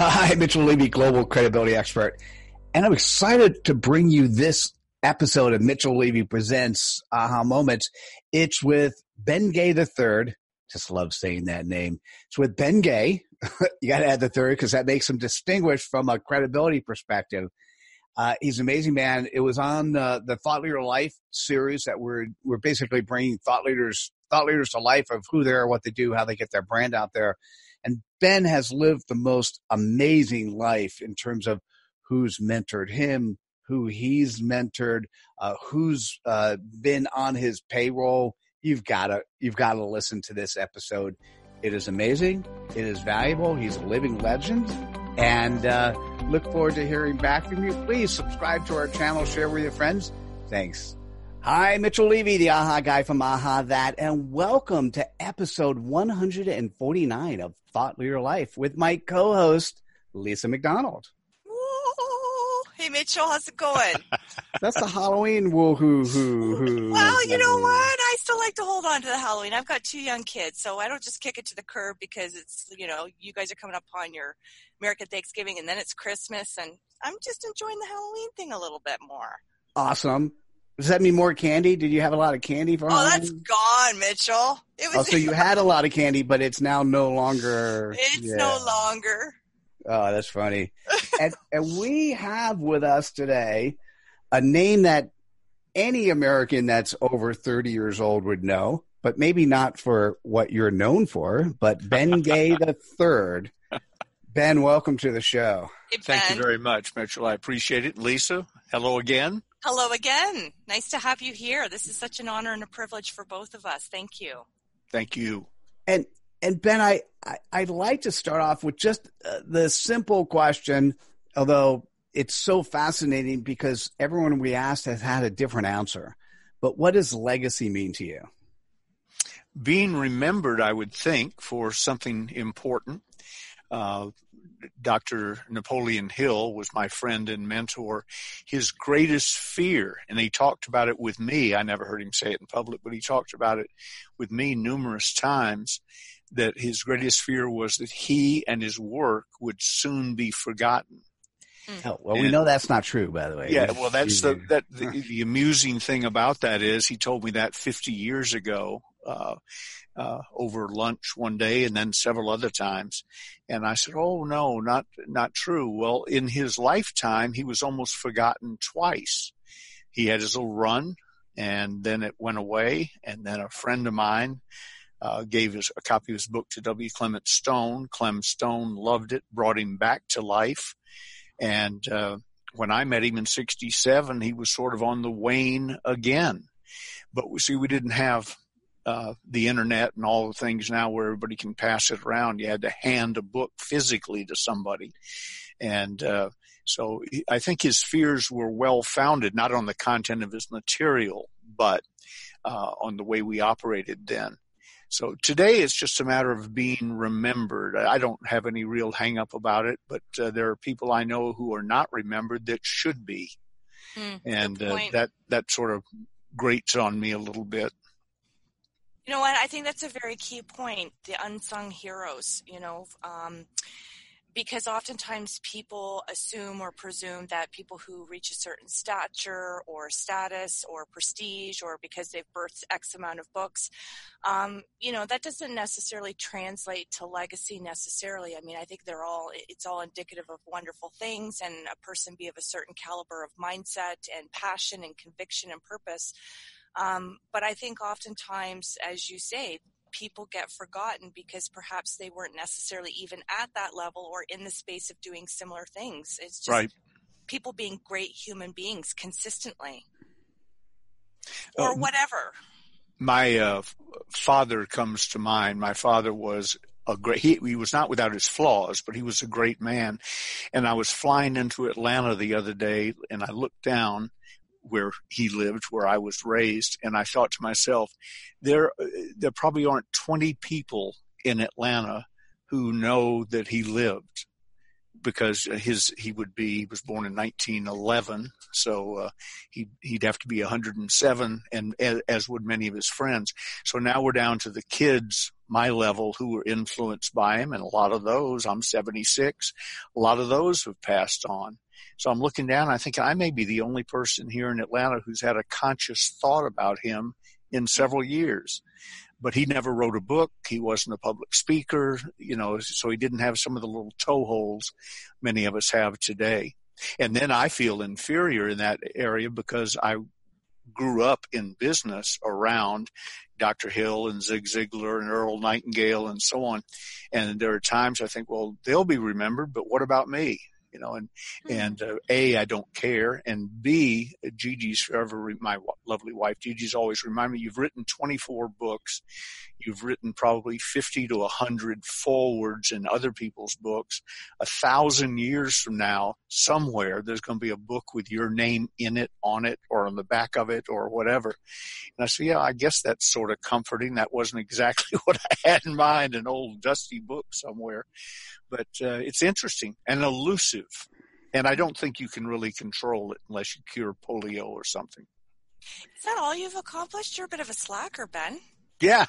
Hi, Mitchell Levy, global credibility expert. And I'm excited to bring you this episode of Mitchell Levy Presents Aha Moments. It's with Ben Gay III. Just love saying that name. It's with Ben Gay. you got to add the third because that makes him distinguished from a credibility perspective. Uh, he's an amazing man. It was on uh, the Thought Leader Life series that we're we're basically bringing thought leaders thought leaders to life of who they are, what they do, how they get their brand out there. And Ben has lived the most amazing life in terms of who's mentored him, who he's mentored, uh, who's uh, been on his payroll. You've got to you've got to listen to this episode. It is amazing. It is valuable. He's a living legend, and uh, look forward to hearing back from you. Please subscribe to our channel, share with your friends. Thanks. Hi, Mitchell Levy, the AHA guy from AHA That, and welcome to episode 149 of Thought Leader Life with my co-host Lisa McDonald. Hey Mitchell, how's it going? That's the Halloween woohoo hoo hoo. Well, you know what? I still like to hold on to the Halloween. I've got two young kids, so I don't just kick it to the curb because it's you know you guys are coming up on your American Thanksgiving and then it's Christmas, and I'm just enjoying the Halloween thing a little bit more. Awesome. Does that mean more candy? Did you have a lot of candy for Oh, Halloween? that's gone, Mitchell. It was. Oh, so you had a lot of candy, but it's now no longer. it's yeah. no longer. Oh, that's funny. and, and we have with us today a name that any American that's over 30 years old would know, but maybe not for what you're known for, but Ben Gay the third. Ben, welcome to the show. Hey, Thank you very much, Mitchell. I appreciate it. Lisa, hello again. Hello again. Nice to have you here. This is such an honor and a privilege for both of us. Thank you. Thank you. And and Ben, I, I I'd like to start off with just uh, the simple question, although it's so fascinating because everyone we asked has had a different answer. But what does legacy mean to you? Being remembered, I would think, for something important. Uh, Dr. Napoleon Hill was my friend and mentor. His greatest fear, and he talked about it with me. I never heard him say it in public, but he talked about it with me numerous times. That his greatest fear was that he and his work would soon be forgotten. Oh, well, we know that's not true, by the way. Yeah, well, that's the that the, the amusing thing about that is he told me that 50 years ago uh, uh, over lunch one day, and then several other times, and I said, "Oh no, not not true." Well, in his lifetime, he was almost forgotten twice. He had his little run, and then it went away, and then a friend of mine. Uh, gave us a copy of his book to W. Clement Stone. Clem Stone loved it, brought him back to life, and uh, when I met him in 67, he was sort of on the wane again. But see, we didn't have uh, the internet and all the things now where everybody can pass it around. You had to hand a book physically to somebody. And, uh, so I think his fears were well founded, not on the content of his material, but, uh, on the way we operated then. So today it's just a matter of being remembered. I don't have any real hang up about it, but uh, there are people I know who are not remembered that should be. Good and uh, that, that sort of grates on me a little bit. You know what? I think that's a very key point. The unsung heroes, you know, um, because oftentimes people assume or presume that people who reach a certain stature or status or prestige or because they've birthed X amount of books, um, you know, that doesn't necessarily translate to legacy necessarily. I mean, I think they're all, it's all indicative of wonderful things and a person be of a certain caliber of mindset and passion and conviction and purpose. Um, but I think oftentimes, as you say, people get forgotten because perhaps they weren't necessarily even at that level or in the space of doing similar things. It's just Right. people being great human beings consistently or Uh, whatever. My uh, father comes to mind. My father was a great, he, he was not without his flaws, but he was a great man. And I was flying into Atlanta the other day and I looked down where he lived, where I was raised. And I thought to myself, there, there probably aren't 20 people in Atlanta who know that he lived because his he would be he was born in 1911 so uh, he he'd have to be 107 and as would many of his friends so now we're down to the kids my level who were influenced by him and a lot of those I'm 76 a lot of those have passed on so I'm looking down I think I may be the only person here in Atlanta who's had a conscious thought about him in several years but he never wrote a book. He wasn't a public speaker, you know, so he didn't have some of the little toe holes many of us have today. And then I feel inferior in that area because I grew up in business around Dr. Hill and Zig Ziglar and Earl Nightingale and so on. And there are times I think, well, they'll be remembered, but what about me? You know, and, mm-hmm. and, uh, A, I don't care. And B, Gigi's forever, my lovely wife, Gigi's always remind me, you've written 24 books. You've written probably 50 to 100 forwards in other people's books. A thousand years from now, somewhere, there's going to be a book with your name in it, on it, or on the back of it, or whatever. And I said, yeah, I guess that's sort of comforting. That wasn't exactly what I had in mind, an old dusty book somewhere but uh, it's interesting and elusive. And I don't think you can really control it unless you cure polio or something. Is that all you've accomplished? You're a bit of a slacker, Ben. Yeah.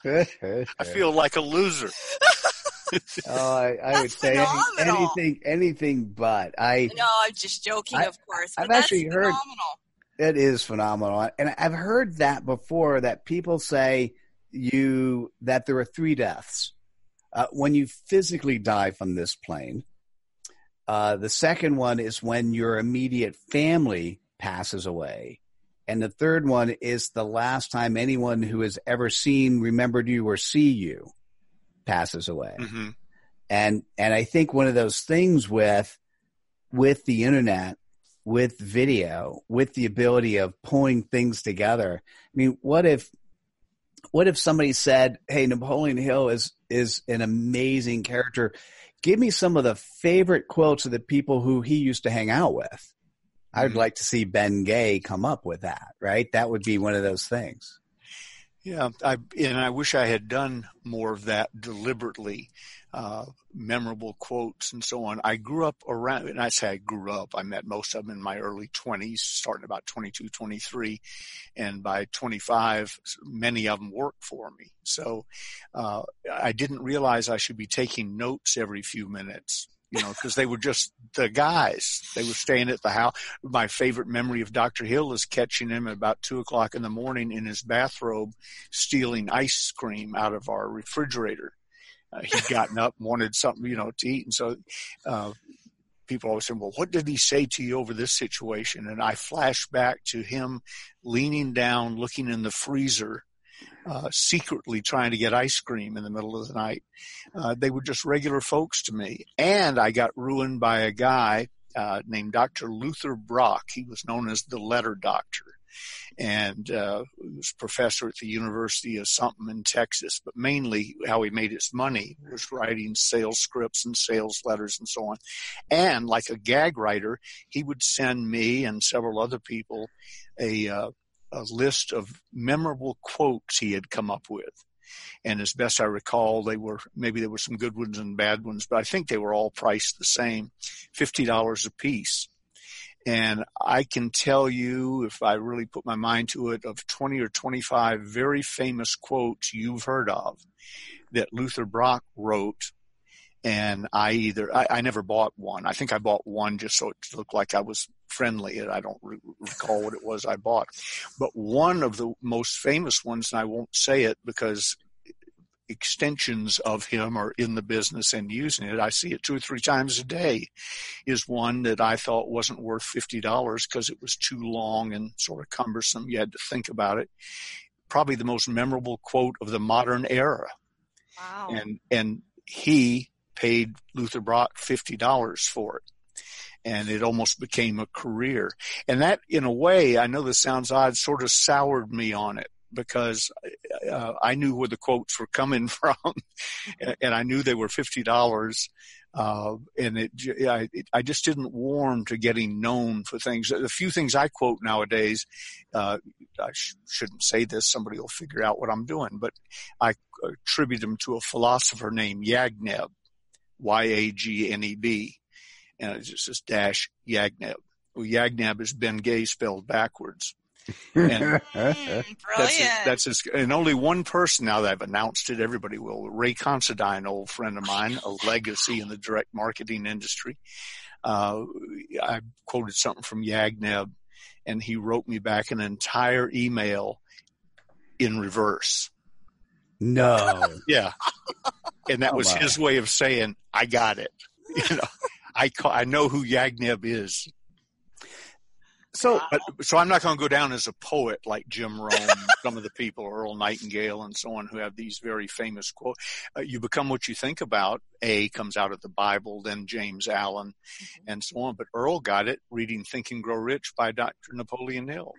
I feel like a loser. oh, I, I would say any, anything, anything but. I no, I'm just joking, I, of course. I've actually heard it is phenomenal, and I've heard that before. That people say you that there are three deaths: uh, when you physically die from this plane. Uh, the second one is when your immediate family passes away. And the third one is the last time anyone who has ever seen, remembered you, or see you passes away. Mm-hmm. And and I think one of those things with with the internet, with video, with the ability of pulling things together. I mean, what if what if somebody said, "Hey, Napoleon Hill is is an amazing character. Give me some of the favorite quotes of the people who he used to hang out with." I'd mm-hmm. like to see Ben Gay come up with that. Right? That would be one of those things. Yeah, I and I wish I had done more of that deliberately uh, memorable quotes and so on. I grew up around, and I say I grew up, I met most of them in my early 20s, starting about 22, 23. And by 25, many of them worked for me. So uh, I didn't realize I should be taking notes every few minutes you know, because they were just the guys. They were staying at the house. My favorite memory of Dr. Hill is catching him at about two o'clock in the morning in his bathrobe, stealing ice cream out of our refrigerator uh, he'd gotten up wanted something, you know, to eat. And so, uh, people always say, well, what did he say to you over this situation? And I flash back to him leaning down, looking in the freezer, uh, secretly trying to get ice cream in the middle of the night. Uh, they were just regular folks to me. And I got ruined by a guy, uh, named Dr. Luther Brock. He was known as the letter doctor and uh, was professor at the University of something in Texas. But mainly, how he made his money was writing sales scripts and sales letters and so on. And like a gag writer, he would send me and several other people a uh, a list of memorable quotes he had come up with. And as best I recall, they were maybe there were some good ones and bad ones, but I think they were all priced the same, fifty dollars a piece. And I can tell you, if I really put my mind to it, of 20 or 25 very famous quotes you've heard of that Luther Brock wrote. And I either, I, I never bought one. I think I bought one just so it looked like I was friendly. I don't re- recall what it was I bought. But one of the most famous ones, and I won't say it because extensions of him are in the business and using it. I see it two or three times a day is one that I thought wasn't worth $50 because it was too long and sort of cumbersome. You had to think about it. Probably the most memorable quote of the modern era. Wow. And, and he paid Luther Brock $50 for it. And it almost became a career. And that, in a way, I know this sounds odd, sort of soured me on it because uh, I knew where the quotes were coming from, and I knew they were fifty dollars. Uh, and it, I, it, I just didn't warm to getting known for things. The few things I quote nowadays, uh, I sh- shouldn't say this. Somebody will figure out what I'm doing, but I attribute them to a philosopher named Yagneb, Y-A-G-N-E-B, and it just says dash Yagneb. Well, Yagneb is Ben Gay spelled backwards. Mm, That's, brilliant. that's his, and only one person now that I've announced it, everybody will. Ray Considine, old friend of mine, a legacy in the direct marketing industry. Uh, I quoted something from Yagneb and he wrote me back an entire email in reverse. No. Yeah. And that Oh, was wow. his way of saying, I got it. You know, I call, I know who Yagneb is. So But, so I'm not going to go down as a poet like Jim Rohn, some of the people, Earl Nightingale, and so on, who have these very famous quotes. Uh, you become what you think about. A comes out of the Bible, then James Allen, and so on. But Earl got it reading "Think and Grow Rich" by Dr. Napoleon Hill.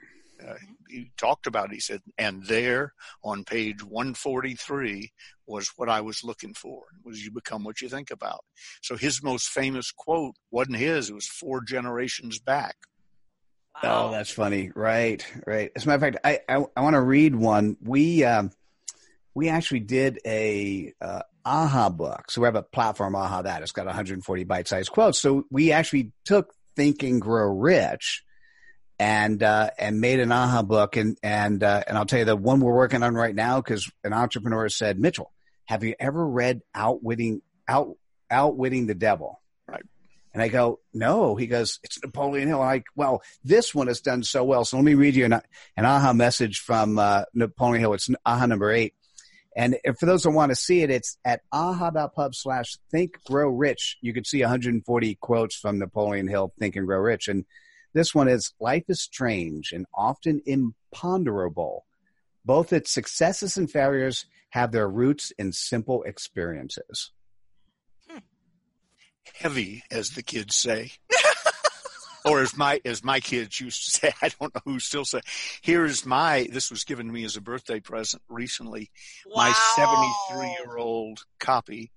Uh, he talked about it. He said, and there on page 143 was what I was looking for. Was you become what you think about. So his most famous quote wasn't his; it was four generations back. Wow. Oh, that's funny. Right, right. As a matter of fact, I I, I want to read one. We um, we actually did a uh, AHA book. So we have a platform AHA that it's got 140 bite sized quotes. So we actually took Think and Grow Rich and uh, and made an AHA book. And and uh, and I'll tell you the one we're working on right now because an entrepreneur said, Mitchell, have you ever read Outwitting Out Outwitting the Devil? Right. And I go, no. He goes, it's Napoleon Hill. And I, well, this one has done so well. So let me read you an, an aha message from uh, Napoleon Hill. It's aha number eight. And for those who want to see it, it's at aha.pub slash think grow rich. You can see 140 quotes from Napoleon Hill, Think and Grow Rich. And this one is life is strange and often imponderable. Both its successes and failures have their roots in simple experiences. heavy, as the kids say. or as my as my kids used to say, I don't know who still say. Here is my. This was given to me as a birthday present recently. Wow. My 73 year old copy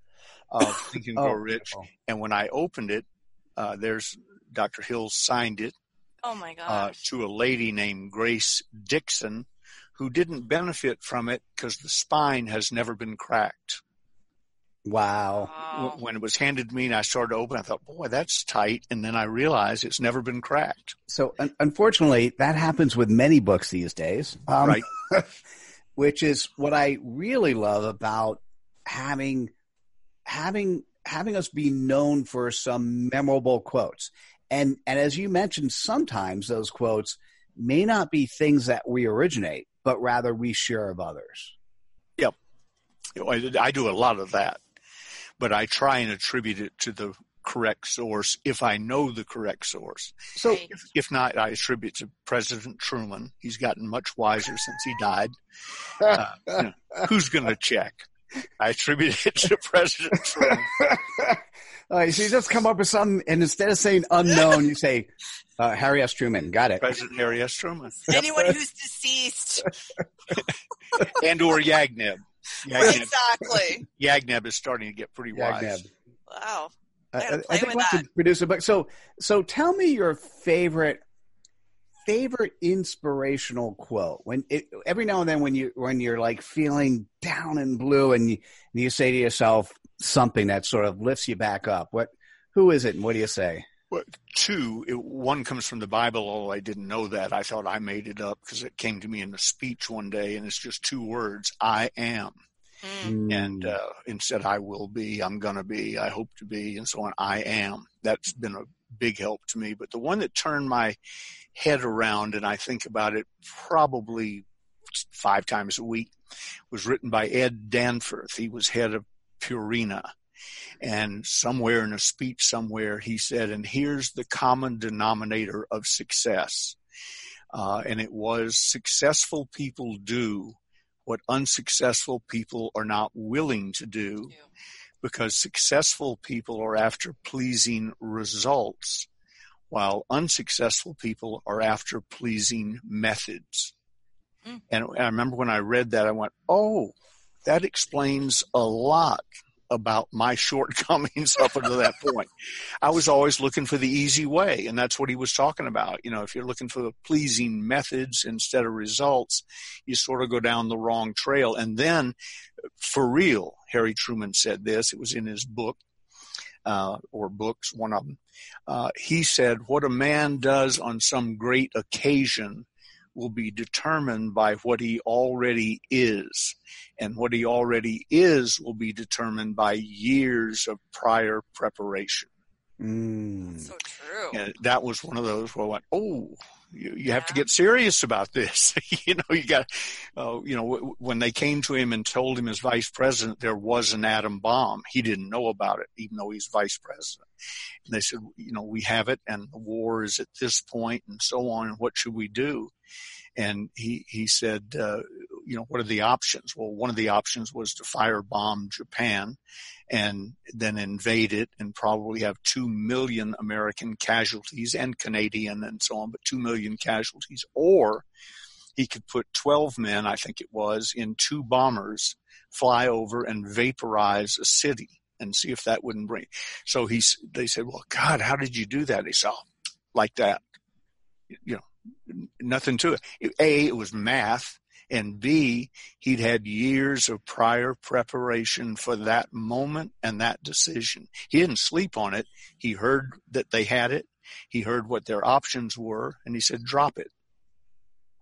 of Think and Grow Oh, Rich, beautiful. and when I opened it, uh, there's Dr. Hill signed it Oh my uh, to a lady named Grace Dixon, who didn't benefit from it because the spine has never been cracked. Wow. Wow. When it was handed to me and I started to open, I thought, boy, that's tight. And then I realized it's never been cracked. So un- unfortunately, that happens with many books these days. Um, Right. which is what I really love about having having having us be known for some memorable quotes. And and as you mentioned, sometimes those quotes may not be things that we originate, but rather we share of others. You know, I, I do a lot of that, but I try and attribute it to the correct source if I know the correct source. So Right. If, if not, I attribute to President Truman. He's gotten much wiser since he died. Uh, you know, who's going to check? I attribute it to President Truman. All right, so you just come up with something, and instead of saying unknown, you say uh, Harry S. Truman. Got it. President Harry S. Truman Anyone who's deceased. and or Yagneb. Yagneb, exactly. Yagneb is starting to get pretty wise. Yagneb. Wow. I, I I- play I think with we that. should produce a book. So, so tell me your favorite favorite inspirational quote. When it, every now and then, when you when you're like feeling down and blue, and you, and you say to yourself something that sort of lifts you back up. What? Who is it, and what do you say? Well, two, it, one comes from the Bible, although I didn't know that. I thought I made it up because it came to me in a speech one day, and it's just two words: "I am." Mm. And uh, instead, I will be, I'm going to be, I hope to be, and so on. I am. That's been a big help to me. But the one that turned my head around, and I think about it probably five times a week, was written by Ed Danforth. He was head of Purina. And somewhere in a speech somewhere, he said, and here's the common denominator of success. Uh, and it was successful people do what unsuccessful people are not willing to do because successful people are after pleasing results while unsuccessful people are after pleasing methods. Mm. And I remember when I read that, I went, oh, that explains a lot about my shortcomings up until that point. I was always looking for the easy way, and that's what he was talking about. You know, if you're looking for the pleasing methods instead of results, you sort of go down the wrong trail. And then, for real, Harry Truman said this. It was in his book, uh, or books, one of them. Uh, he said, "What a man does on some great occasion." Will be determined by what he already is. And what he already is will be determined by years of prior preparation. Mm. So true. And that was one of those where I went, oh, you, you have to get serious about this. you know, you got, uh, you know, w- when they came to him and told him as vice president there was an atom bomb, he didn't know about it, even though he's vice president. And they said, you know, we have it and the war is at this point and so on. And what should we do? And he, he said, uh, you know, what are the options? Well, one of the options was to firebomb Japan and then invade it and probably have 2 million American casualties and Canadian and so on, but 2 million casualties. Or he could put 12 men, I think it was, in two bombers, fly over and vaporize a city and see if that wouldn't bring. So he, they said, well, God, how did you do that? He said, like that. You know, nothing to it. A, it was math and B, he'd had years of prior preparation for that moment and that decision. He didn't sleep on it. He heard that they had it. He heard what their options were and he said, drop it.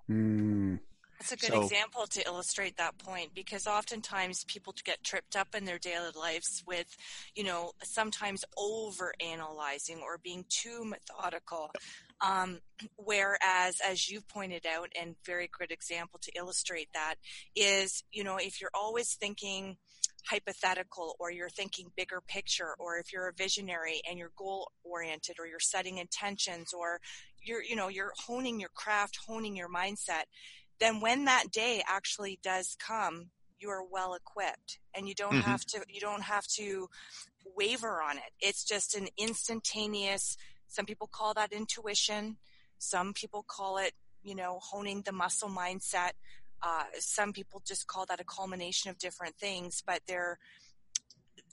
Mm. That's a good So- example to illustrate that point because oftentimes people get tripped up in their daily lives with, you know, sometimes over analyzing or being too methodical. Um, whereas, as you've pointed out, and very good example to illustrate that is, you know, if you're always thinking hypothetical or you're thinking bigger picture or if you're a visionary and you're goal oriented or you're setting intentions or you're, you know, you're honing your craft, honing your mindset, then when that day actually does come, you are well equipped and you don't Mhm. have to, you don't have to waver on it. It's just an instantaneous, some people call that intuition. Some people call it, you know, honing the muscle mindset. Uh, some people just call that a culmination of different things, but they're,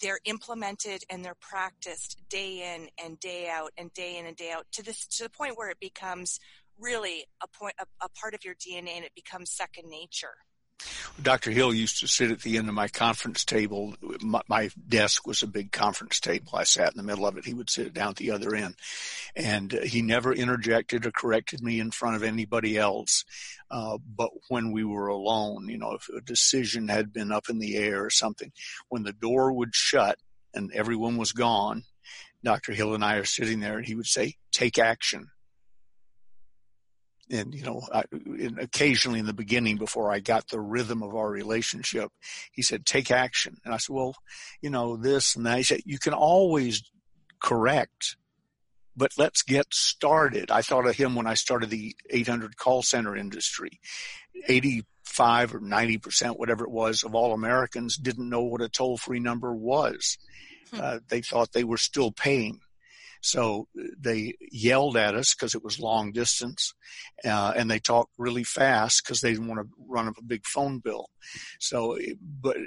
they're implemented and they're practiced day in and day out and day in and day out to this to the point where it becomes really a point a, a part of your DNA and it becomes second nature. Dr. Hill used to sit at the end of my conference table. My, my, desk was a big conference table. I sat in the middle of it. He would sit down at the other end. And uh, he never interjected or corrected me in front of anybody else. Uh, but when we were alone, you know, if a decision had been up in the air or something, when the door would shut and everyone was gone, Dr. Hill and I are sitting there and he would say, take action and you know I, and occasionally in the beginning before i got the rhythm of our relationship he said take action. And i said well you know this and that. He said you can always correct but let's get started. I thought of him when i started the 800 call center industry. 85 or 90 percent whatever it was of all americans didn't know what a toll free number was. Uh, they thought they were still paying so they yelled at us because it was long distance, uh, and they talked really fast because they didn't want to run up a big phone bill. So, but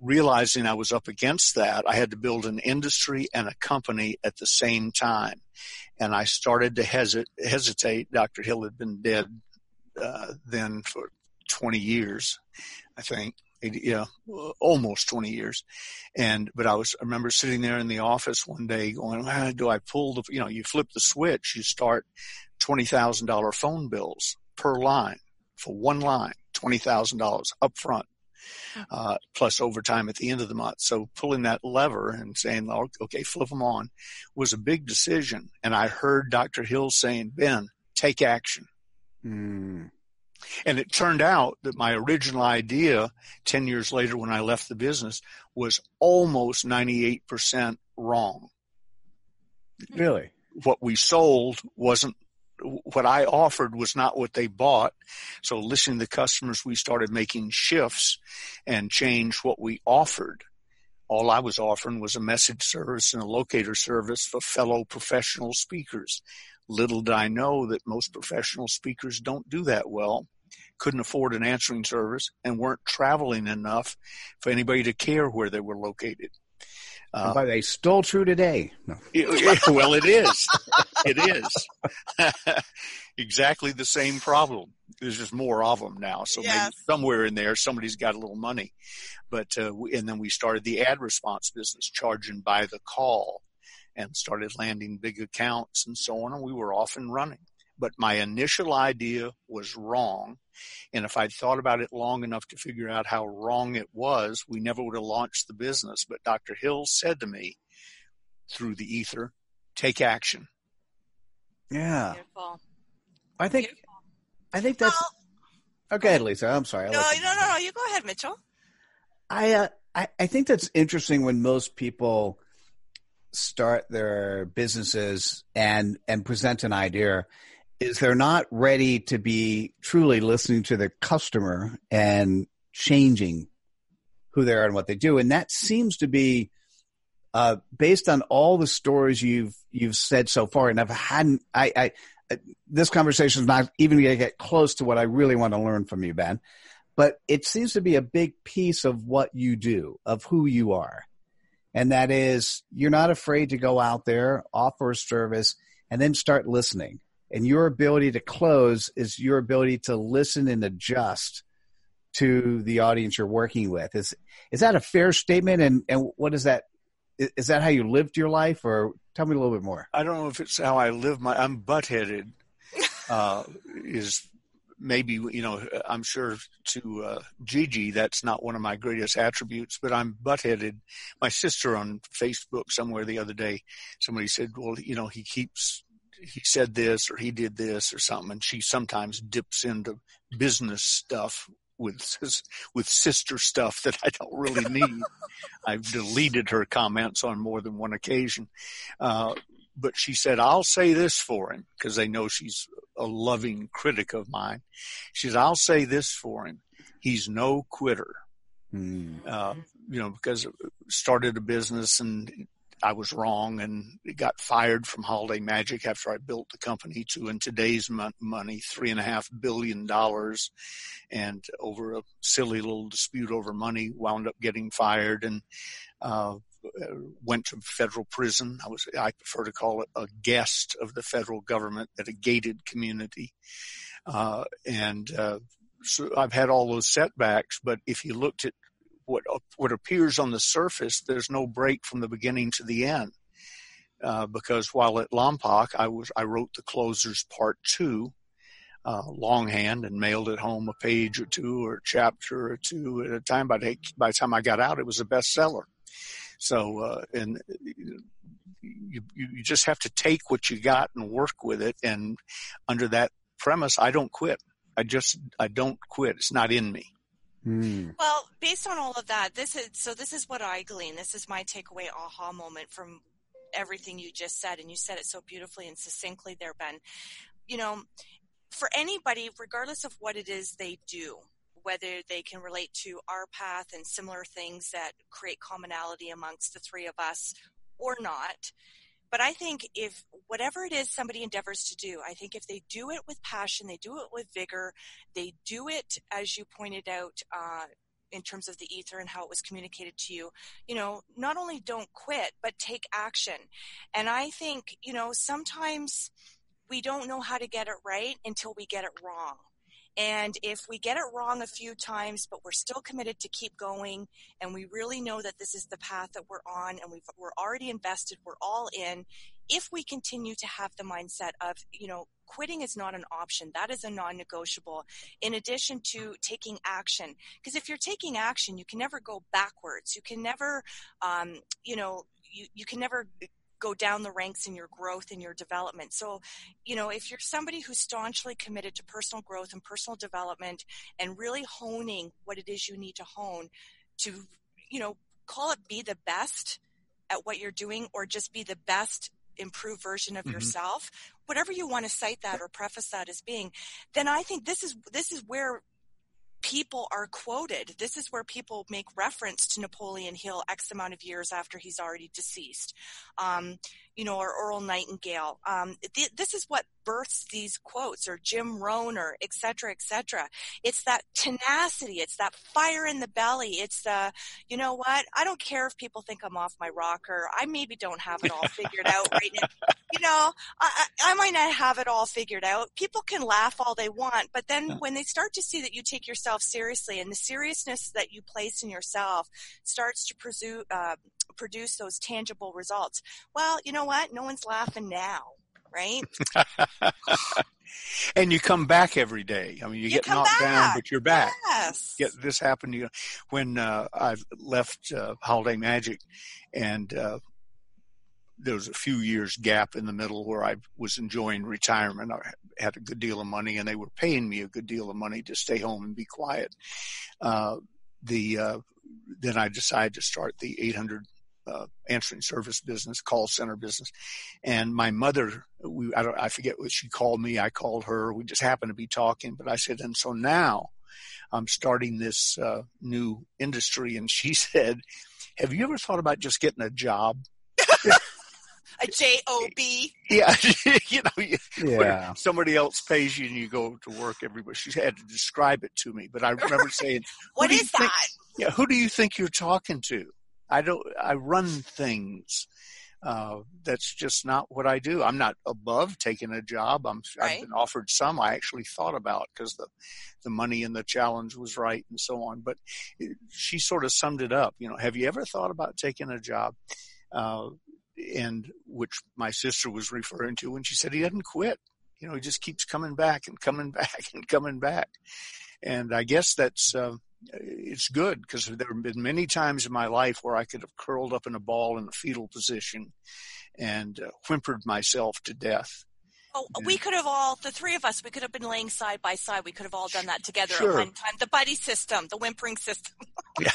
realizing I was up against that, I had to build an industry and a company at the same time, and I started to hesi- hesitate. Dr. Hill had been dead uh, then for 20 years, I think yeah, almost 20 years. And, but I was, I remember sitting there in the office one day going, ah, do I pull the, you know, you flip the switch, you start $20,000 phone bills per line for one line, $20,000 up front. Uh, plus overtime at the end of the month. So pulling that lever and saying, okay, flip them on was a big decision. And I heard Dr. Hill saying, Ben, take action. Mm. And it turned out that my original idea 10 years later when I left the business was almost 98% wrong. Really? What we sold wasn't what I offered was not what they bought. So listening to customers, we started making shifts and change what we offered. All I was offering was a message service and a locator service for fellow professional speakers. Little did I know that most professional speakers don't do that well couldn't afford an answering service, and weren't traveling enough for anybody to care where they were located. Uh, by the way, still true today. No. well, it is. It is. exactly the same problem. There's just more of them now. So yes. maybe somewhere in there, somebody's got a little money. But, uh, and then we started the ad response business, charging by the call and started landing big accounts and so on. And we were off and running. But my initial idea was wrong. And if I'd thought about it long enough to figure out how wrong it was, we never would have launched the business. But Dr. Hill said to me through the ether, take action. Yeah. Beautiful. I think, Beautiful. I think that's, well, okay, Lisa. I'm sorry. No, no, no, no. You go ahead, Mitchell. I, uh, I, I think that's interesting when most people start their businesses and, and present an idea is they're not ready to be truly listening to the customer and changing who they are and what they do. And that seems to be uh, based on all the stories you've you've said so far. And I've hadn't I, I uh, this conversation is not even going to get close to what I really want to learn from you, Ben. But it seems to be a big piece of what you do, of who you are. And that is you're not afraid to go out there, offer a service, and then start listening and your ability to close is your ability to listen and adjust to the audience you're working with. Is is that a fair statement? And and what is that? Is that how you lived your life, or tell me a little bit more? I don't know if it's how I live my. I'm butt headed. Uh, is maybe you know I'm sure to uh, Gigi that's not one of my greatest attributes, but I'm butt headed. My sister on Facebook somewhere the other day, somebody said, well, you know, he keeps he said this or he did this or something, and she sometimes dips into business stuff with with sister stuff that I don't really need. I've deleted her comments on more than one occasion. Uh, but she said, I'll say this for him because they know she's a loving critic of mine. She said, I'll say this for him. He's no quitter. Mm. Uh, you know, because started a business and I was wrong and got fired from Holiday Magic after I built the company to, in today's money, three and a half billion dollars. And over a silly little dispute over money, wound up getting fired and, uh, went to federal prison. I was, I prefer to call it a guest of the federal government at a gated community. Uh, and, uh, so I've had all those setbacks, but if you looked at what what appears on the surface, there's no break from the beginning to the end. Uh, because while at Lompoc, I was I wrote the closers part two, uh, longhand, and mailed it home a page or two or a chapter or two at a time. By the, by the time I got out, it was a bestseller. So, uh, and you, you just have to take what you got and work with it. And under that premise, I don't quit. I just I don't quit. It's not in me. Mm. Well, based on all of that, this is so. This is what I glean. This is my takeaway aha moment from everything you just said, and you said it so beautifully and succinctly there, Ben. You know, for anybody, regardless of what it is they do, whether they can relate to our path and similar things that create commonality amongst the three of us or not, but I think if whatever it is somebody endeavors to do, I think if they do it with passion, they do it with vigor, they do it, as you pointed out, uh, in terms of the ether and how it was communicated to you, you know, not only don't quit, but take action. And I think, you know, sometimes we don't know how to get it right until we get it wrong. And if we get it wrong a few times, but we're still committed to keep going, and we really know that this is the path that we're on, and we are already invested, we're all in. If we continue to have the mindset of, you know, quitting is not an option, that is a non-negotiable. In addition to taking action, because if you're taking action, you can never go backwards. You can never, um, you know, you, you can never go down the ranks in your growth and your development. So, you know, if you're somebody who's staunchly committed to personal growth and personal development and really honing what it is you need to hone to, you know, call it be the best at what you're doing or just be the best improved version of mm-hmm. yourself, whatever you want to cite that or preface that as being, then I think this is this is where people are quoted. This is where people make reference to Napoleon Hill X amount of years after he's already deceased. Um, you know, or Earl Nightingale. Um, th- this is what births these quotes or Jim Rohn or et cetera, et cetera. It's that tenacity. It's that fire in the belly. It's the, you know what? I don't care if people think I'm off my rocker. I maybe don't have it all figured out right now. You know, I, I might not have it all figured out. People can laugh all they want, but then when they start to see that you take yourself seriously and the seriousness that you place in yourself starts to pursue, uh, produce those tangible results. Well, you know what? No one's laughing now, right? and you come back every day. I mean, you, You get knocked down, but you're back. Yes. Get this happened to you when uh, I left uh, Holiday Magic, and uh, there was a few years gap in the middle where I was enjoying retirement. I had a good deal of money, and they were paying me a good deal of money to stay home and be quiet. Uh, the uh, then I decided to start the 800 uh, answering service business, call center business, and my mother, we I, don't, I forget what she called me. I called her. We just happened to be talking, but I said, and so now I'm starting this uh, new industry, and she said, "Have you ever thought about just getting a job?" A J O B. Yeah, you know, you, Yeah. somebody else pays you and you go to work everywhere. She had to describe it to me, but I remember saying, What do you is think- that? "Yeah, who do you think you're talking to?" I don't. I run things. Uh, that's just not what I do. I'm not above taking a job. I'm. Right. I've been offered some. I actually thought about because the the money and the challenge was right and so on. But it, she sort of summed it up. You know, have you ever thought about taking a job? Uh, and which my sister was referring to when she said he doesn't quit. You know, he just keeps coming back and coming back and coming back. And I guess that's uh, it's good because there have been many times in my life where I could have curled up in a ball in a fetal position and uh, whimpered myself to death. Oh, we could have all, the three of us, we could have been laying side by side. We could have all done that together Sure. at one time. The buddy system, the whimpering system, Yeah.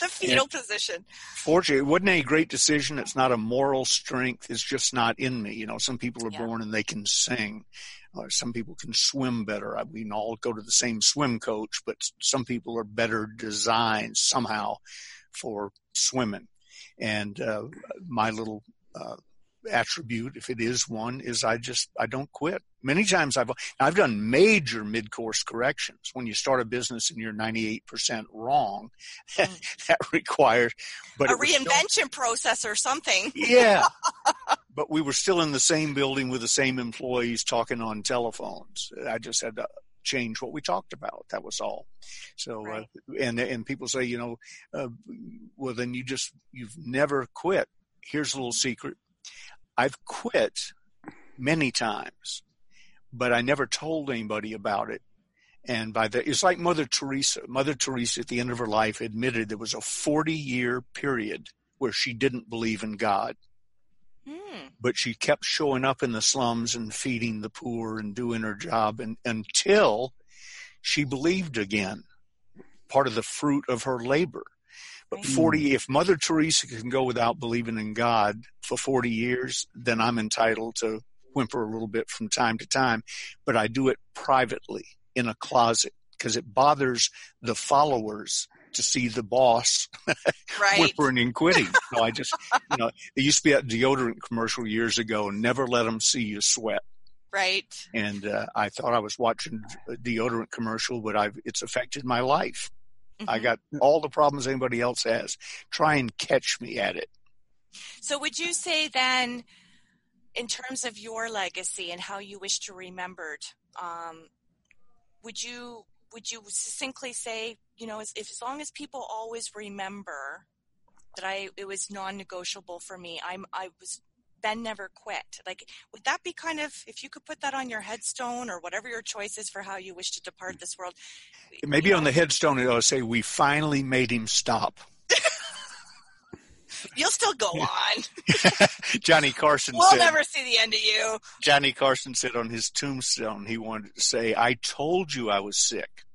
the fetal position. Fortunately, it wasn't a great decision. It's not a moral strength. It's just not in me. You know, some people are Yeah. born and they can sing. Or some people can swim better. I- We can all go to the same swim coach, but some people are better designed somehow for swimming. And uh, my little uh, attribute, if it is one, is I just I don't quit. Many times I've I've done major mid-course corrections. When you start a business and you're 98% wrong, that requires. But a was still- reinvention process or something. yeah. but we were still in the same building with the same employees talking on telephones. I just had to change what we talked about. That was all. So, Right. uh, and, and people say, you know, uh, well, then you just, you've never quit. Here's a little secret. I've quit many times, but I never told anybody about it. And by the, it's like Mother Teresa. Mother Teresa at the end of her life admitted there was a 40 year period where she didn't believe in God Hmm. but she kept showing up in the slums and feeding the poor and doing her job and, until she believed again part of the fruit of her labor but Right. 40 if mother teresa can go without believing in god for 40 years then i'm entitled to whimper a little bit from time to time but i do it privately in a closet because it bothers the followers to see the boss Right. whimpering and quitting. So I just, you know, there used to be a deodorant commercial years ago, never let them see you sweat. Right. And uh, I thought I was watching a deodorant commercial, but I've, it's affected my life. I Mhm. got all the problems anybody else has. Try and catch me at it. So would you say then, in terms of your legacy and how you wish to remembered, um, would you would you succinctly say, you know, as, if as long as people always remember that I it was non-negotiable for me, I'm I was Ben never quit. Like, would that be kind of if you could put that on your headstone or whatever your choice is for how you wish to depart this world? Maybe you on the headstone it'll say, "We finally made him stop." you'll still go on. Johnny Carson We'll said. never see the end of you. Johnny Carson said on his tombstone he wanted to say, "I told you I was sick."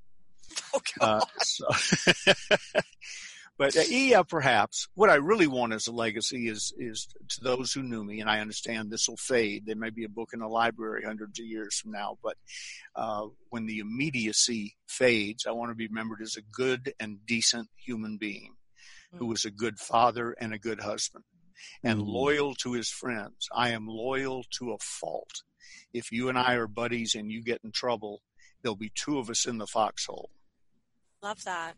Oh, God. Uh, so, but uh, yeah, perhaps what I really want as a legacy is is to those who knew me, and I understand this will fade. There may be a book in a library hundreds of years from now, but uh, when the immediacy fades, I want to be remembered as a good and decent human being who was a good father and a good husband. and Mm. loyal to his friends. I am loyal to a fault. If you and I are buddies and you get in trouble, there'll be two of us in the foxhole. Love that.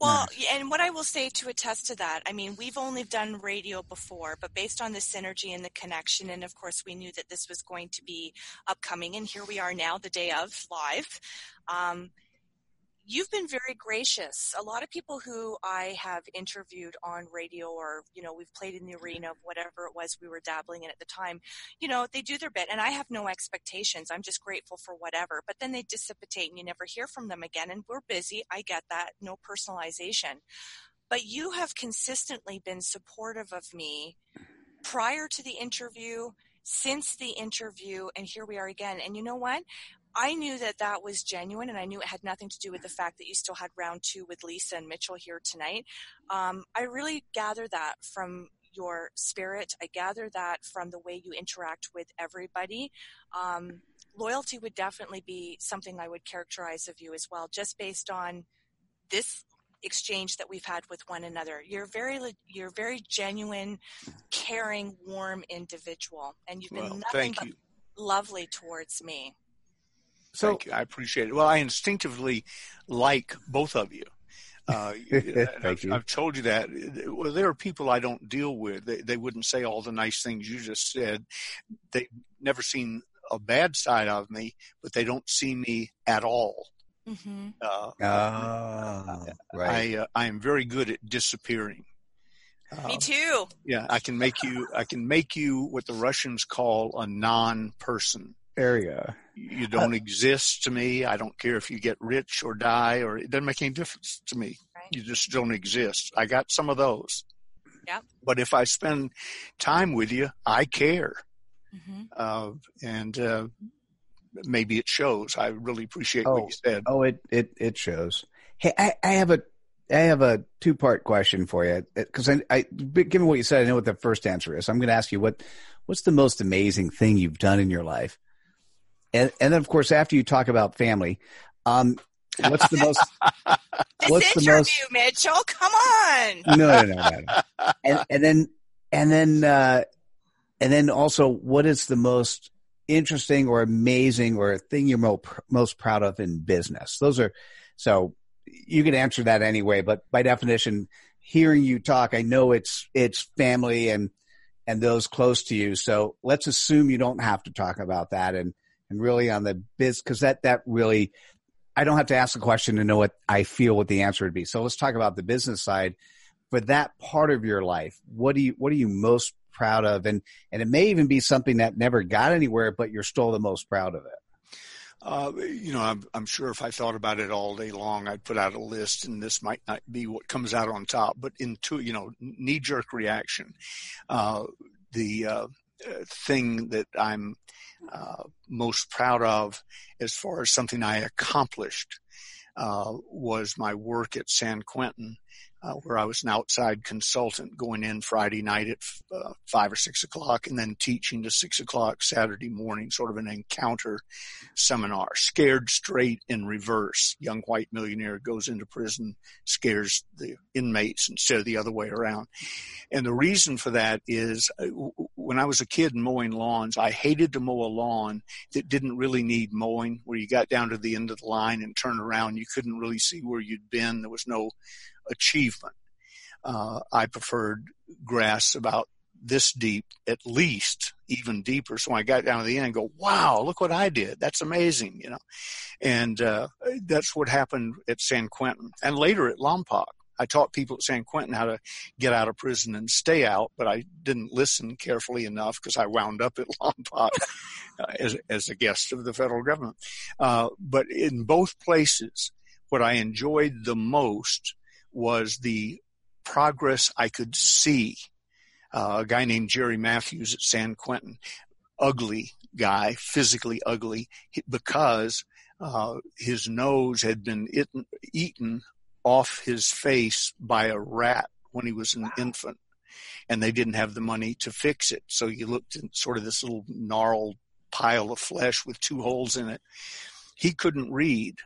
Well, and what I will say to attest to that, I mean, we've only done radio before, but based on the synergy and the connection, and of course, we knew that this was going to be upcoming, and here we are now, the day of live. Um, you've been very gracious. A lot of people who I have interviewed on radio or, you know, we've played in the arena of whatever it was we were dabbling in at the time, you know, they do their bit and I have no expectations. I'm just grateful for whatever, but then they dissipate and you never hear from them again. And we're busy. I get that. No personalization. But you have consistently been supportive of me prior to the interview, since the interview, and here we are again. And you know what? I knew that that was genuine, and I knew it had nothing to do with the fact that you still had round two with Lisa and Mitchell here tonight. Um, I really gather that from your spirit. I gather that from the way you interact with everybody. Um, loyalty would definitely be something I would characterize of you as well, just based on this exchange that we've had with one another. You're very, you're very genuine, caring, warm individual, and you've been Well, nothing but you. lovely towards me. So Thank you. I appreciate it. Well, I instinctively like both of you. Uh, Thank I've, you. I've told you that. Well, there are people I don't deal with. They, they wouldn't say all the nice things you just said. They've never seen a bad side of me, but they don't see me at all. hmm Uh, Ah, right. I uh, I am very good at disappearing. Me Uh, too. yeah, I can make you I can make you what the Russians call a non-person. Area. You don't exist to me. I don't care if you get rich or die, or it doesn't make any difference to me. Right. You just don't exist. I got some of those. Yep. But if I spend time with you, I care, hmm uh, and uh, maybe it shows. I really appreciate Oh. what you said. Oh, it it it shows. Hey, I, I have a I have a two part question for you because I, I given what you said, I know what the first answer is. I'm going to ask you what what's the most amazing thing you've done in your life, and and then of course after you talk about family, um, what's the most This What's the interview, most- Mitchell. Come on. no no no no, no. And, and then and then uh, and then also what is the most interesting or amazing or thing you're mo- most proud of in business? Those are so you can answer that anyway, but by definition, hearing you talk, I know it's it's family and and those close to you. So let's assume you don't have to talk about that and and really on the biz because that that really I don't have to ask the question to know what I feel what the answer would be. So let's talk about the business side. For that part of your life, what do you what are you most proud of? And and it may even be something that never got anywhere, but you're still the most proud of it. Uh, you know, I'm, I'm sure if I thought about it all day long, I'd put out a list, and this might not be what comes out on top. But into you know, knee jerk reaction, uh, the uh, thing that I'm uh, most proud of, as far as something I accomplished, uh, was my work at San Quentin. Uh, where I was an outside consultant going in Friday night at uh, five or six o'clock and then teaching to six o'clock Saturday morning, sort of an encounter seminar, scared straight in reverse. Young white millionaire goes into prison, scares the inmates instead of the other way around. And the reason for that is uh, when I was a kid mowing lawns, I hated to mow a lawn that didn't really need mowing, where you got down to the end of the line and turned around. You couldn't really see where you'd been. There was no achievement. Uh, I preferred grass about this deep, at least even deeper. So when I got down to the end, I go, wow, look what I did. That's amazing, you know. And uh, that's what happened at San Quentin and later at Lompoc. I taught people at San Quentin how to get out of prison and stay out, but I didn't listen carefully enough because I wound up at Lompoc uh, as, as a guest of the federal government. Uh, but in both places, what I enjoyed the most was the progress I could see. Uh, a guy named Jerry Matthews at San Quentin, ugly guy, physically ugly, because uh, his nose had been eaten, eaten off his face by a rat when he was an infant, and they didn't have the money to fix it. So you looked at sort of this little gnarled pile of flesh with two holes in it. He couldn't read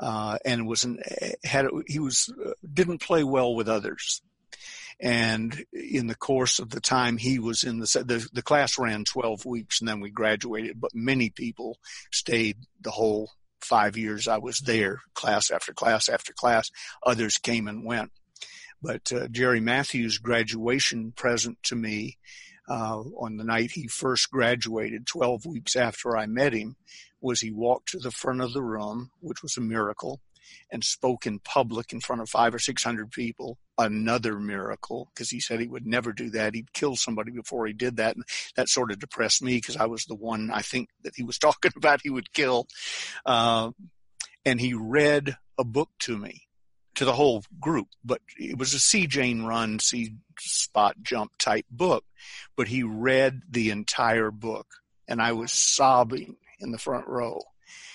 uh, and was an, had he was uh, didn't play well with others, And in the course of the time he was in the, the, the class ran 12 weeks and then we graduated, but many people stayed the whole five years I was there, class after class after class. Others came and went. But uh, Jerry Matthews' graduation present to me uh, on the night he first graduated, 12 weeks after I met him, was he walked to the front of the room, which was a miracle, and spoke in public in front of five or 600 people. Another miracle, because he said he would never do that. He'd kill somebody before he did that. And that sort of depressed me because I was the one I think that he was talking about he would kill. Uh, and he read a book to me to the whole group, but it was a see Jane run, see spot jump type book, but he read the entire book and I was sobbing in the front row.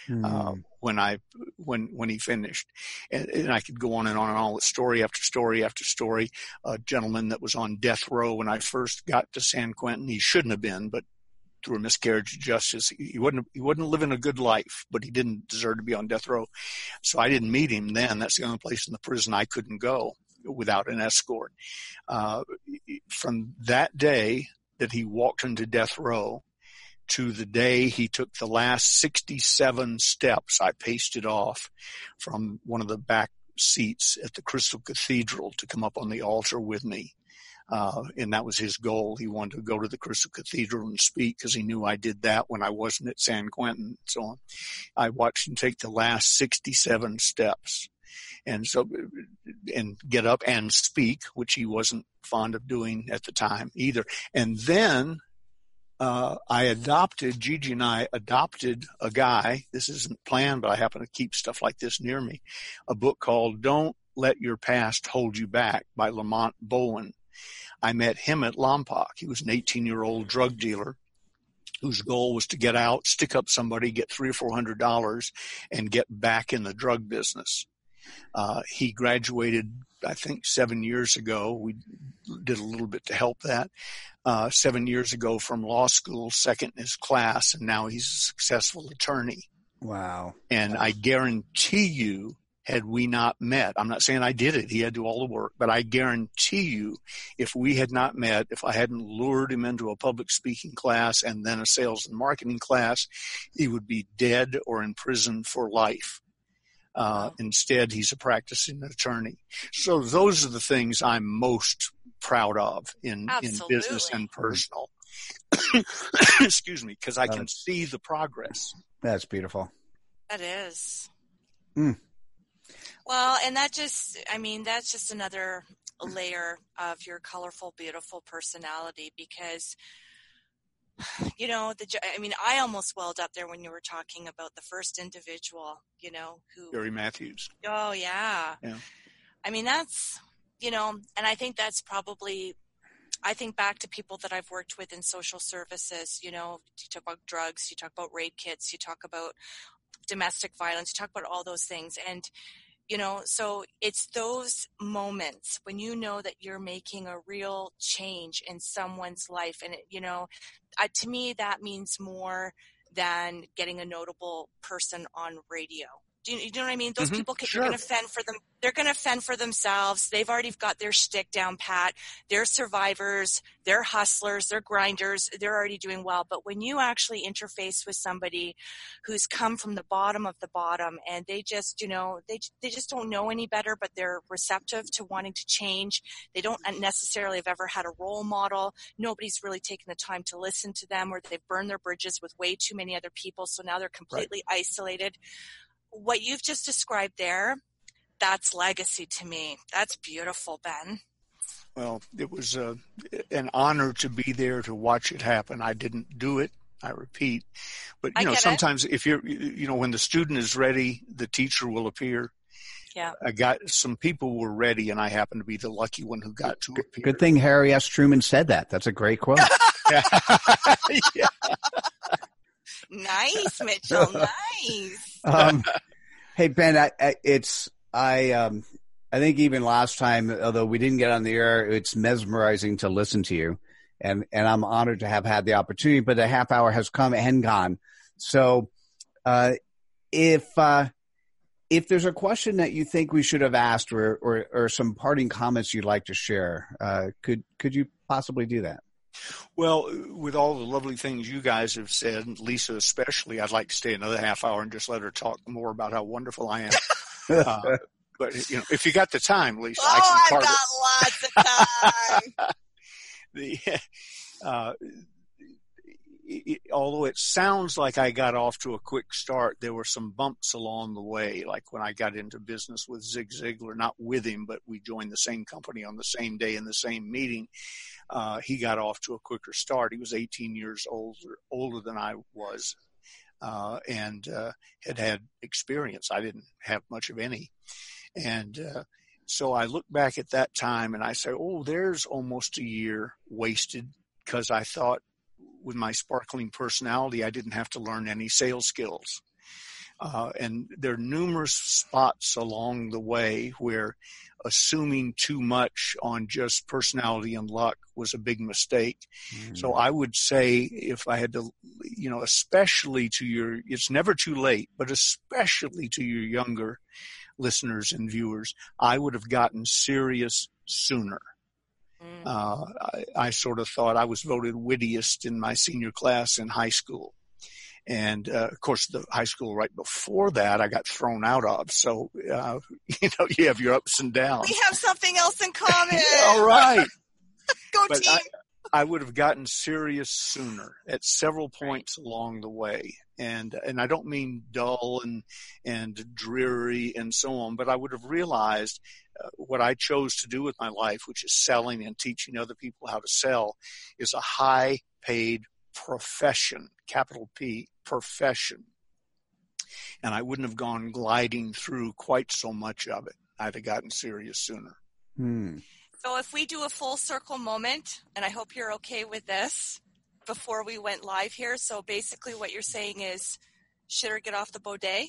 Mm. Um, when I when when he finished, and, and, I could go on and on and on with story after story after story. A gentleman that was on death row when I first got to San Quentin, he shouldn't have been, but through a miscarriage of justice, he wouldn't he wasn't living a good life, but he didn't deserve to be on death row. So I didn't meet him then. That's the only place in the prison I couldn't go without an escort. Uh, from that day that he walked into death row to the day he took the last 67 steps. I pasted off from one of the back seats at the Crystal Cathedral to come up on the altar with me. Uh, and that was his goal. He wanted to go to the Crystal Cathedral and speak because he knew I did that when I wasn't at San Quentin and so on. I watched him take the last 67 steps and so, and get up and speak, which he wasn't fond of doing at the time either. And then uh, I adopted, Gigi and I adopted a guy. This isn't planned, but I happen to keep stuff like this near me. A book called Don't Let Your Past Hold You Back by Lamont Bowen. I met him at Lompoc. He was an 18 year old drug dealer whose goal was to get out, stick up somebody, get three or four hundred dollars, and get back in the drug business. Uh, he graduated, I think, seven years ago. We did a little bit to help that uh, seven years ago from law school, second in his class, and now he's a successful attorney. Wow. And I guarantee you, had we not met, I'm not saying I did it, he had to do all the work, but I guarantee you, if we had not met, if I hadn't lured him into a public speaking class and then a sales and marketing class, he would be dead or in prison for life. Uh, instead, he's a practicing attorney. So those are the things I'm most proud of in, in business and personal. Excuse me, because I can see the progress. That's beautiful. That is. Mm. Well, and that just, I mean, that's just another layer of your colorful, beautiful personality because, you know, the, I mean, I almost welled up there when you were talking about the first individual, you know, who. Gary Matthews. Oh, yeah. Yeah. I mean, that's, you know, and I think that's probably I think back to people that I've worked with in social services. You know, you talk about drugs, you talk about rape kits, you talk about domestic violence, you talk about all those things. And, you know, so it's those moments when you know that you're making a real change in someone's life. And, it, you know, to me, that means more than getting a notable person on radio. Do you, you know what I mean? Those mm-hmm. people can, sure. they're going to fend for them. They're going to fend for themselves. They've already got their stick down pat. They're survivors. They're hustlers. They're grinders. They're already doing well. But when you actually interface with somebody who's come from the bottom of the bottom and they just, you know, they, they just don't know any better, but they're receptive to wanting to change. They don't necessarily have ever had a role model. Nobody's really taken the time to listen to them or they've burned their bridges with way too many other people. So now they're completely right. isolated what you've just described there, that's legacy to me. That's beautiful, Ben. Well, it was uh, an honor to be there to watch it happen. I didn't do it. I repeat, but you I know, sometimes it. if you're, you know, when the student is ready, the teacher will appear. Yeah. I got some people were ready, and I happened to be the lucky one who got to appear. Good thing Harry S. Truman said that. That's a great quote. yeah. nice, Mitchell. Nice. Um, hey Ben, I, I, it's I um I think even last time, although we didn't get on the air, it's mesmerizing to listen to you, and and I'm honored to have had the opportunity. But the half hour has come and gone, so uh, if uh, if there's a question that you think we should have asked or, or, or some parting comments you'd like to share, uh, could, could you possibly do that? Well, with all the lovely things you guys have said, Lisa especially, I'd like to stay another half hour and just let her talk more about how wonderful I am. uh, but you know, if you got the time, Lisa, oh, I can I've got lots of time. the, uh, it, although it sounds like I got off to a quick start, there were some bumps along the way. Like when I got into business with Zig Ziglar, not with him, but we joined the same company on the same day in the same meeting. Uh, he got off to a quicker start. He was 18 years older, older than I was, uh, and uh, had had experience. I didn't have much of any, and uh, so I look back at that time and I say, "Oh, there's almost a year wasted." Because I thought with my sparkling personality, I didn't have to learn any sales skills. Uh, and there are numerous spots along the way where assuming too much on just personality and luck was a big mistake. Mm. So I would say if I had to, you know, especially to your, it's never too late, but especially to your younger listeners and viewers, I would have gotten serious sooner. Mm. Uh, I, I, sort of thought I was voted wittiest in my senior class in high school. And, uh, of course, the high school right before that, I got thrown out of. So, uh, you know, you have your ups and downs. We have something else in common. All right. Go but team. I, I would have gotten serious sooner at several points along the way. And, and I don't mean dull and, and dreary and so on, but I would have realized uh, what I chose to do with my life, which is selling and teaching other people how to sell, is a high paid profession, capital P, profession. And I wouldn't have gone gliding through quite so much of it. I'd have gotten serious sooner. Hmm. So if we do a full circle moment, and I hope you're okay with this before we went live here. So basically what you're saying is, should or get off the baudet? Eh?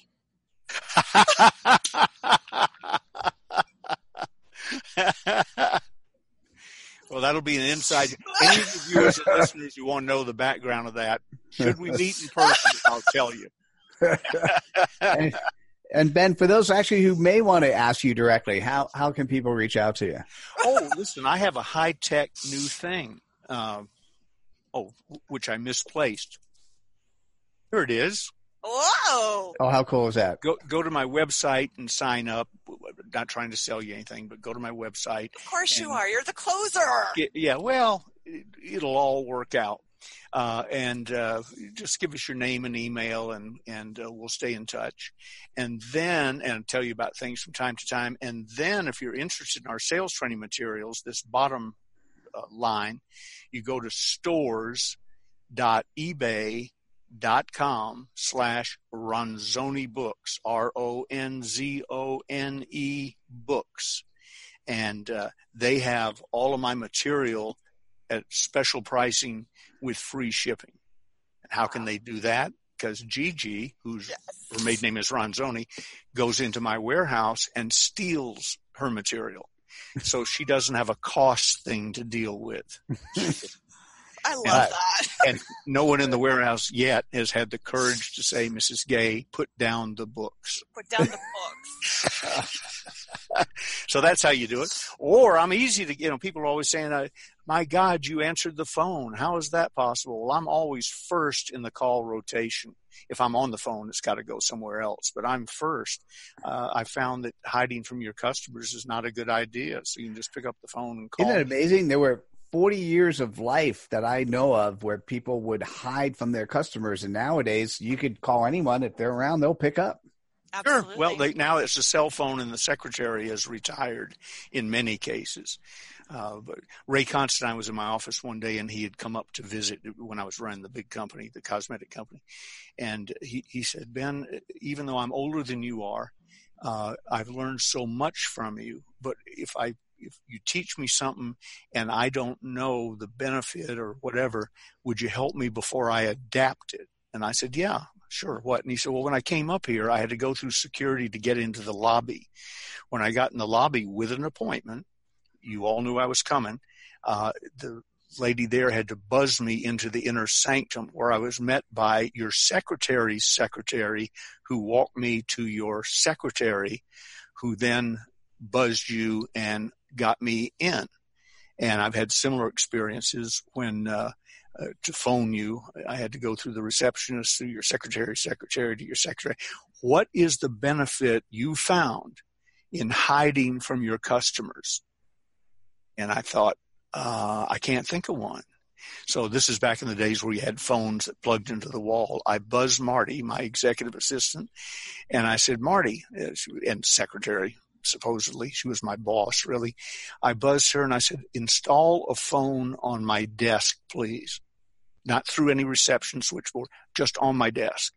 well, that'll be an inside. Any of the viewers and listeners who want to know the background of that, should we meet in person, I'll tell you. and, and, Ben, for those actually who may want to ask you directly, how how can people reach out to you? Oh, listen, I have a high tech new thing. Uh, oh, which I misplaced. Here it is. Whoa! Oh, how cool is that? Go go to my website and sign up. Not trying to sell you anything, but go to my website. Of course you are. You're the closer. Get, yeah. Well, it, will all work out. Uh, and uh, just give us your name and email, and and uh, we'll stay in touch. And then and tell you about things from time to time. And then, if you're interested in our sales training materials, this bottom uh, line, you go to stores.ebay dot com slash Ronzone Books, R O N Z O N E Books. And uh, they have all of my material at special pricing with free shipping. How can they do that? Because Gigi, whose yes. her maiden name is Ronzoni, goes into my warehouse and steals her material. So she doesn't have a cost thing to deal with. I love and, that. and no one in the warehouse yet has had the courage to say, Mrs. Gay, put down the books. Put down the books. so that's how you do it. Or I'm easy to, you know, people are always saying, uh, my God, you answered the phone. How is that possible? Well, I'm always first in the call rotation. If I'm on the phone, it's got to go somewhere else, but I'm first. Uh, I found that hiding from your customers is not a good idea. So you can just pick up the phone and call. Isn't it amazing? There were 40 years of life that I know of where people would hide from their customers. And nowadays, you could call anyone. If they're around, they'll pick up. Absolutely. Sure. Well, they, now it's a cell phone, and the secretary has retired in many cases. Uh, but Ray Constantine was in my office one day, and he had come up to visit when I was running the big company, the cosmetic company, and he he said, Ben, even though I'm older than you are, uh, I've learned so much from you. But if I if you teach me something and I don't know the benefit or whatever, would you help me before I adapt it? And I said, yeah, sure. What? And he said, well, when I came up here, I had to go through security to get into the lobby. When I got in the lobby with an appointment, you all knew I was coming. Uh, the lady there had to buzz me into the inner sanctum where I was met by your secretary's secretary who walked me to your secretary who then buzzed you and got me in. And I've had similar experiences when, uh, uh, to phone you, I had to go through the receptionist, through your secretary, secretary to your secretary. What is the benefit you found in hiding from your customers? And I thought, uh, I can't think of one. So this is back in the days where you had phones that plugged into the wall. I buzzed Marty, my executive assistant, and I said, Marty, uh, and secretary, supposedly, she was my boss, really. I buzzed her and I said, install a phone on my desk, please. Not through any reception switchboard, just on my desk.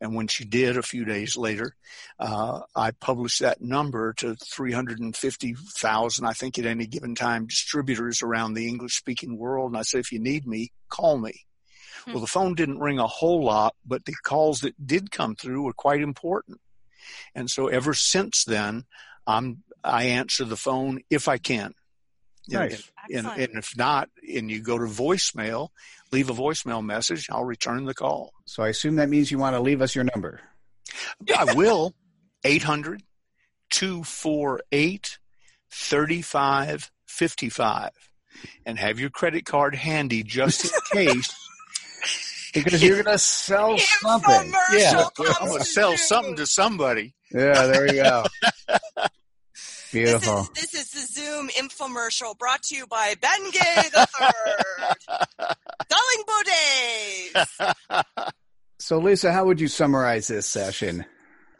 And when she did a few days later, uh, I published that number to 350,000, I think, at any given time, distributors around the English speaking world. And I said, if you need me, call me. Hmm. Well, the phone didn't ring a whole lot, but the calls that did come through were quite important. And so ever since then, I'm, I answer the phone if I can. Nice. And, and, and, if not, and you go to voicemail, leave a voicemail message, I'll return the call. So I assume that means you want to leave us your number. I will. 800 248 3555. And have your credit card handy just in case. because you're going to sell something. Yeah. I'm going to sell something to somebody. Yeah, there you go. Beautiful. This is, this is the Zoom infomercial brought to you by Ben Gay the Third. Darling Boudet. So, Lisa, how would you summarize this session?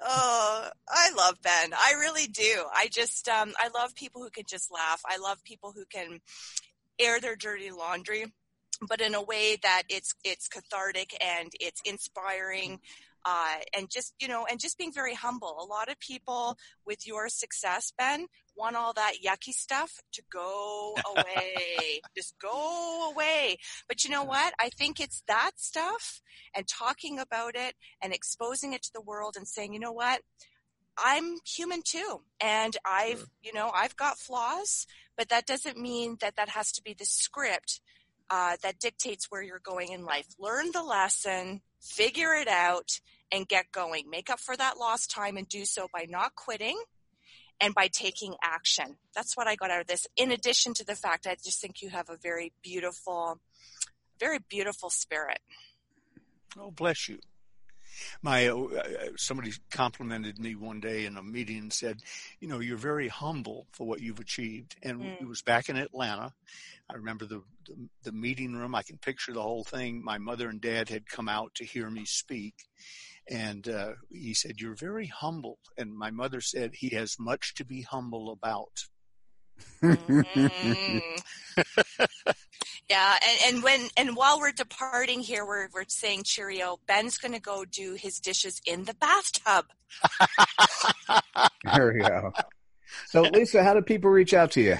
Oh, I love Ben. I really do. I just, um, I love people who can just laugh. I love people who can air their dirty laundry, but in a way that it's it's cathartic and it's inspiring uh, and just you know and just being very humble. A lot of people with your success ben want all that yucky stuff to go away. Just go away. But you know what? I think it's that stuff and talking about it and exposing it to the world and saying you know what? I'm human too. And I've, you know, I've got flaws, but that doesn't mean that that has to be the script uh, that dictates where you're going in life. Learn the lesson, figure it out, and get going. Make up for that lost time and do so by not quitting and by taking action. That's what I got out of this. In addition to the fact, I just think you have a very beautiful, very beautiful spirit. Oh, bless you. My uh, uh somebody complimented me one day in a meeting and said, "You know, you're very humble for what you've achieved." And mm. it was back in Atlanta. I remember the, the the meeting room. I can picture the whole thing. My mother and dad had come out to hear me speak, and uh, he said, "You're very humble." And my mother said, "He has much to be humble about." mm. yeah, and, and when and while we're departing here, we're we're saying cheerio. Ben's going to go do his dishes in the bathtub. there we go. So, Lisa, how do people reach out to you?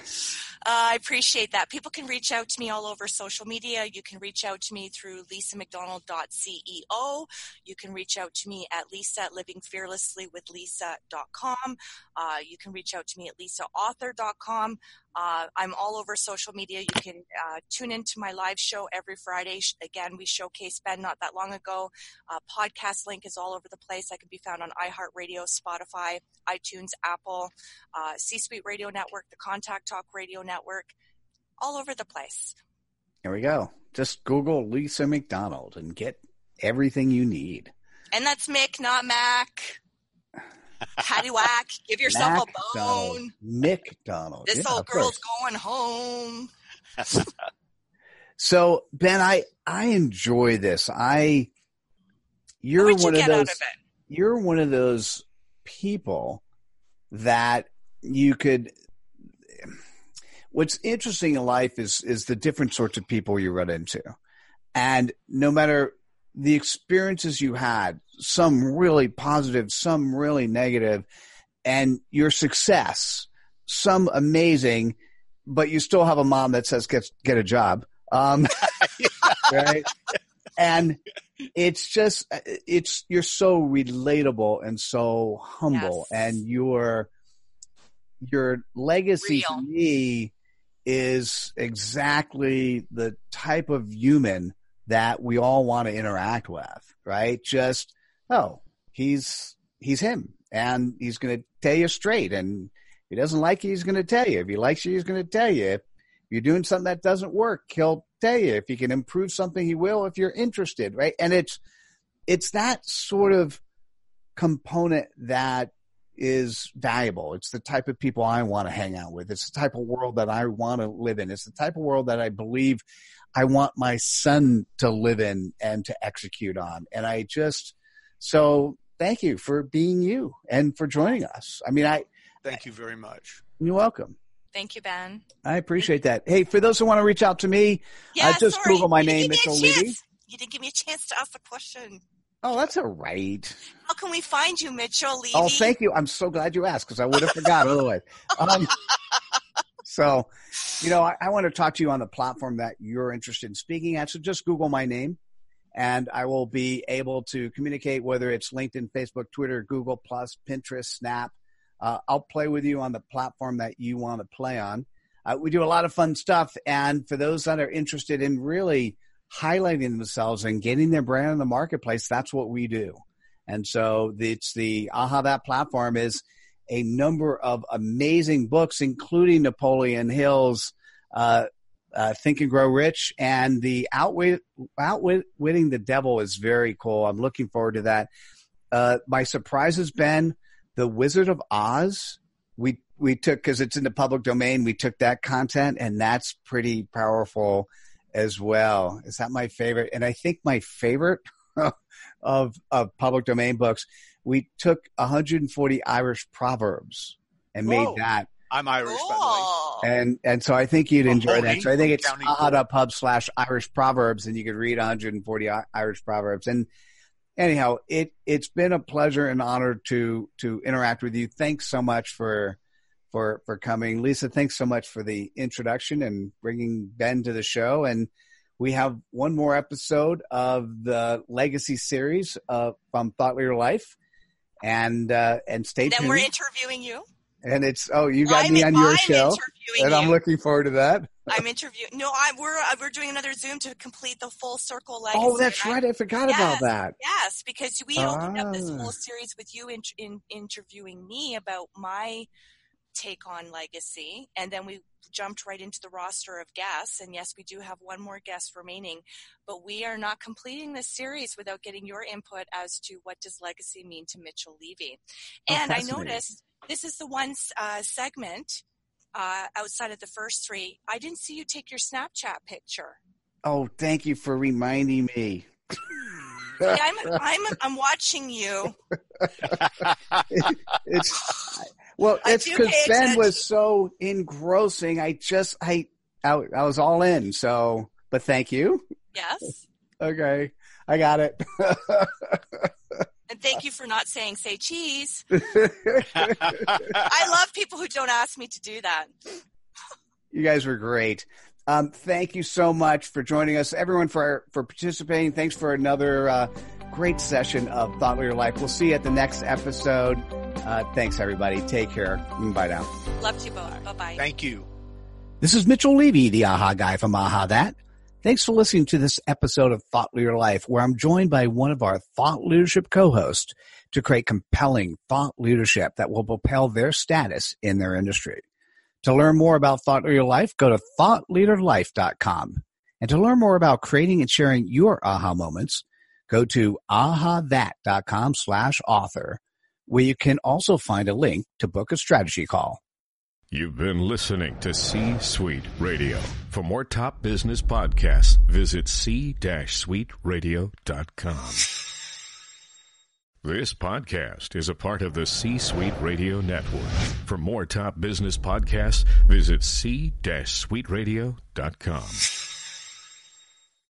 Uh, I appreciate that. People can reach out to me all over social media. You can reach out to me through lisamcdonald.ceo. You can reach out to me at lisa at livingfearlesslywithlisa.com. Uh, you can reach out to me at lisaauthor.com. Uh, I'm all over social media. You can uh, tune into my live show every Friday. Again, we showcased Ben not that long ago. Uh, podcast link is all over the place. I can be found on iHeartRadio, Spotify, iTunes, Apple, uh, C Suite Radio Network, the Contact Talk Radio Network, all over the place. There we go. Just Google Lisa McDonald and get everything you need. And that's Mick, not Mac. Paddywhack, give yourself a bone. Mick Donald. This yeah, old girl's going home. so Ben, I I enjoy this. I you're one you of those. Of you're one of those people that you could. What's interesting in life is is the different sorts of people you run into, and no matter the experiences you had, some really positive, some really negative, and your success, some amazing, but you still have a mom that says get get a job, um, right? And it's just it's you're so relatable and so humble, yes. and your your legacy Real. to me is exactly the type of human that we all want to interact with, right? Just, oh, he's, he's him and he's going to tell you straight. And if he doesn't like you, he's going to tell you. If he likes you, he's going to tell you. If you're doing something that doesn't work, he'll tell you. If he can improve something, he will if you're interested, right? And it's, it's that sort of component that is valuable. It's the type of people I want to hang out with. It's the type of world that I want to live in. It's the type of world that I believe I want my son to live in and to execute on. And I just, so thank you for being you and for joining us. I mean, I thank you very much. You're welcome. Thank you, Ben. I appreciate that. Hey, for those who want to reach out to me, yeah, uh, just sorry. Google my you name, Mitchell Levy. You didn't give me a chance to ask the question. Oh, that's all right. How can we find you, Mitchell Levy? Oh, thank you. I'm so glad you asked because I would have forgot otherwise. Um, so, you know, I, I, want to talk to you on the platform that you're interested in speaking at. So just Google my name and I will be able to communicate whether it's LinkedIn, Facebook, Twitter, Google Plus, Pinterest, Snap. Uh, I'll play with you on the platform that you want to play on. Uh, we do a lot of fun stuff. And for those that are interested in really highlighting themselves and getting their brand in the marketplace, that's what we do. And so it's the AHA That platform is a number of amazing books, including Napoleon Hill's uh, uh, Think and Grow Rich and the Outwit, Outwitting the Devil is very cool. I'm looking forward to that. Uh, my surprise has been The Wizard of Oz. We we took because it's in the public domain. We took that content, and that's pretty powerful as well. Is that my favorite? And I think my favorite of of public domain books, we took 140 Irish proverbs and Whoa. made that. I'm Irish, cool. by the way. And and so I think you'd enjoy that. So I think it's Pub slash Irish Proverbs, and you could read 140 Irish Proverbs. And anyhow, it it's been a pleasure and honor to to interact with you. Thanks so much for for for coming. Lisa, thanks so much for the introduction and bringing Ben to the show. And we have one more episode of the Legacy series uh, from Thought Leader Life, and uh, and stay then tuned. Then we're interviewing you. And it's oh, you got I'm, me on your I'm show, and I'm looking forward to that. I'm interviewing. No, I, we're uh, we're doing another Zoom to complete the full circle legacy. Oh, that's right. I forgot yes, about that. Yes, because we ah. opened up this Ah. whole series with you in, in interviewing me about my take on legacy, and then we jumped right into the roster of guests. And yes, we do have one more guest remaining, but we are not completing this series without getting your input as to what does legacy mean to Mitchell Levy. Oh, And I noticed this is the one uh, segment uh, outside of the first three. I didn't see you take your Snapchat picture. Oh, thank you for reminding me. Yeah, I'm, I'm, I'm watching you. it's well, it's because Ben was so engrossing. I just I, I I was all in. So, but thank you. Yes. Okay, I got it. And thank you for not saying say cheese. I love people who don't ask me to do that. you guys were great. Um, thank you so much for joining us, everyone for for participating. Thanks for another uh, great session of Thought Leader Life. We'll see you at the next episode. Uh, thanks, everybody. Take care. Bye now. Love you both. Bye bye. Thank you. This is Mitchell Levy, the AHA guy from AHA That. Thanks for listening to this episode of Thought Leader Life, where I'm joined by one of our thought leadership co-hosts to create compelling thought leadership that will propel their status in their industry. To learn more about Thought Leader Life, go to thoughtleaderlife.com. And to learn more about creating and sharing your aha moments, go to ahathat.com slash author, where you can also find a link to book a strategy call. You've been listening to C Suite Radio. For more top business podcasts, visit c-suiteradio.com. This podcast is a part of the C Suite Radio Network. For more top business podcasts, visit c-suiteradio.com.